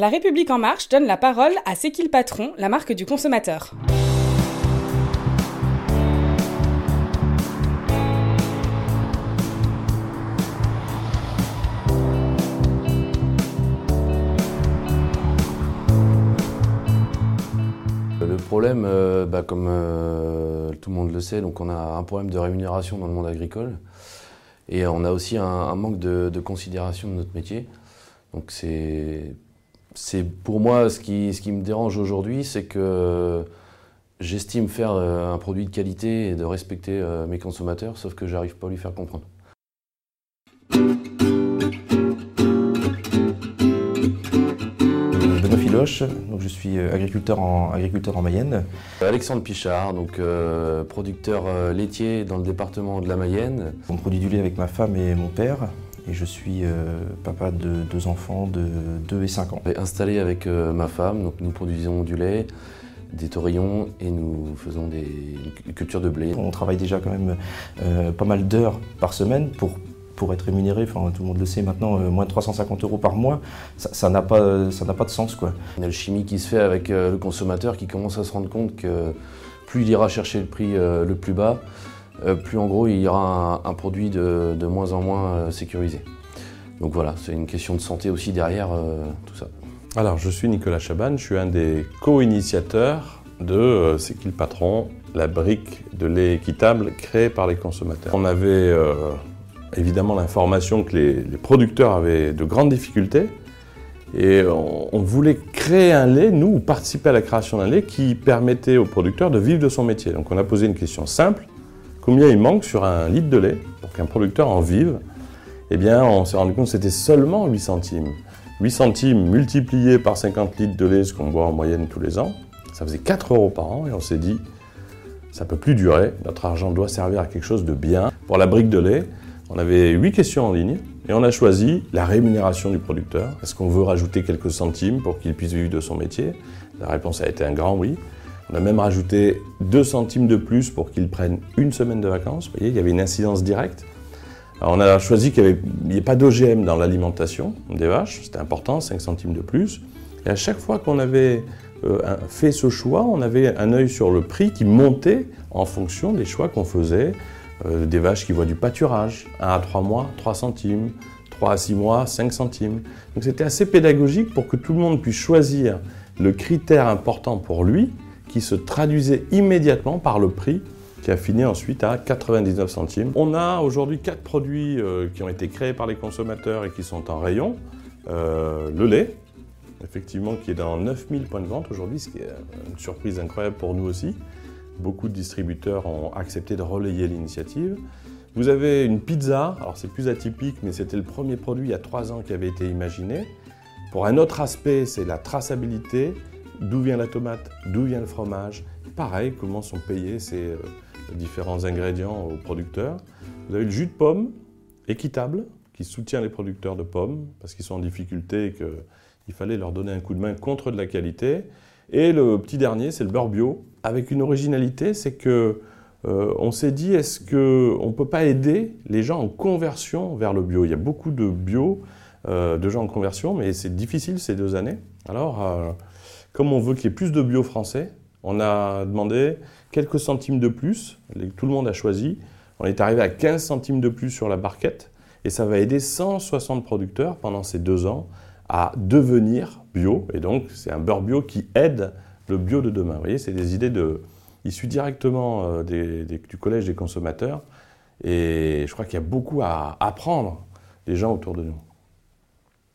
La République en marche donne la parole à C'est qui le patron, la marque du consommateur. Le problème, euh, bah, comme euh, tout le monde le sait, donc on a un problème de rémunération dans le monde agricole et on a aussi un, manque de, considération de notre métier. Donc c'est, c'est pour moi ce qui, ce qui me dérange aujourd'hui, c'est que j'estime faire euh, un produit de qualité et de respecter mes consommateurs, sauf que j'arrive pas à lui faire comprendre. donc je suis euh, agriculteur en, agriculteur en Mayenne. Alexandre Pichard, donc euh, producteur euh, laitier dans le département de la Mayenne. On produit du lait avec ma femme et mon père. Et je suis papa de deux enfants de 2 et 5 ans. Installé avec ma femme, donc nous produisons du lait, des taurillons et nous faisons des cultures de blé. On travaille déjà quand même pas mal d'heures par semaine pour pour être rémunéré, enfin tout le monde le sait maintenant, euh, moins de 350 euros par mois, ça n'a pas, ça pas de sens. Quoi. Il y a le chimie qui se fait avec euh, le consommateur qui commence à se rendre compte que plus il ira chercher le prix euh, le plus bas, plus en gros il y aura un, produit de, de, moins en moins sécurisé. Donc voilà, c'est une question de santé aussi derrière tout ça. Alors je suis Nicolas Chaban, je suis un des co-initiateurs de C'est qui le patron la brique de lait équitable créée par les consommateurs. On avait évidemment l'information que les, producteurs avaient de grandes difficultés. Et on, voulait créer un lait, nous, ou participer à la création d'un lait qui permettait aux producteurs de vivre de son métier. Donc on a posé une question simple. Combien il manque sur un litre de lait pour qu'un producteur en vive Eh bien, on s'est rendu compte que c'était seulement 8 centimes. 8 centimes multipliés par 50 litres de lait, ce qu'on boit en moyenne tous les ans, ça faisait 4 euros par an. Et on s'est dit, ça peut plus durer. Notre argent doit servir à quelque chose de bien. Pour la brique de lait, on avait huit questions en ligne et on a choisi la rémunération du producteur. Est-ce qu'on veut rajouter quelques centimes pour qu'il puisse vivre de son métier? La réponse a été un grand oui. On a même rajouté 2 centimes de plus pour qu'il prenne une semaine de vacances. Vous voyez, il y avait une incidence directe. on a choisi qu'il n'y ait pas d'OGM dans l'alimentation des vaches, c'était important, 5 centimes de plus. Et à chaque fois qu'on avait euh, fait ce choix, on avait un œil sur le prix qui montait en fonction des choix qu'on faisait euh, des vaches qui voient du pâturage, 1 à 3 mois, 3 centimes, 3 à 6 mois, 5 centimes. Donc c'était assez pédagogique pour que tout le monde puisse choisir le critère important pour lui, qui se traduisait immédiatement par le prix qui a fini ensuite à 99 centimes. On a aujourd'hui 4 produits euh, qui ont été créés par les consommateurs et qui sont en rayon. Euh, le lait, effectivement, qui est dans 9000 points de vente aujourd'hui, ce qui est une surprise incroyable pour nous aussi. Beaucoup de distributeurs ont accepté de relayer l'initiative. Vous avez une pizza, alors c'est plus atypique, mais c'était le premier produit il y a trois ans qui avait été imaginé. Pour un autre aspect, c'est la traçabilité. D'où vient la tomate D'où vient le fromage Pareil, comment sont payés ces euh, différents ingrédients aux producteurs. Vous avez le jus de pomme, équitable, qui soutient les producteurs de pommes, parce qu'ils sont en difficulté et qu'il fallait leur donner un coup de main contre de la qualité. Et le petit dernier, c'est le beurre bio, avec une originalité, c'est que euh, on s'est dit, est-ce qu'on ne peut pas aider les gens en conversion vers le bio? Il y a beaucoup de bio, euh, de gens en conversion, mais c'est difficile ces deux années. Alors, comme on veut qu'il y ait plus de bio français, on a demandé quelques centimes de plus, tout le monde a choisi. On est arrivé à 15 centimes de plus sur la barquette, et ça va aider 160 producteurs pendant ces deux ans à devenir bio. Et donc, c'est un beurre bio qui aide le bio de demain. Vous voyez, c'est des idées de, issues directement euh, du Collège des consommateurs. Et je crois qu'il y a beaucoup à apprendre des gens autour de nous.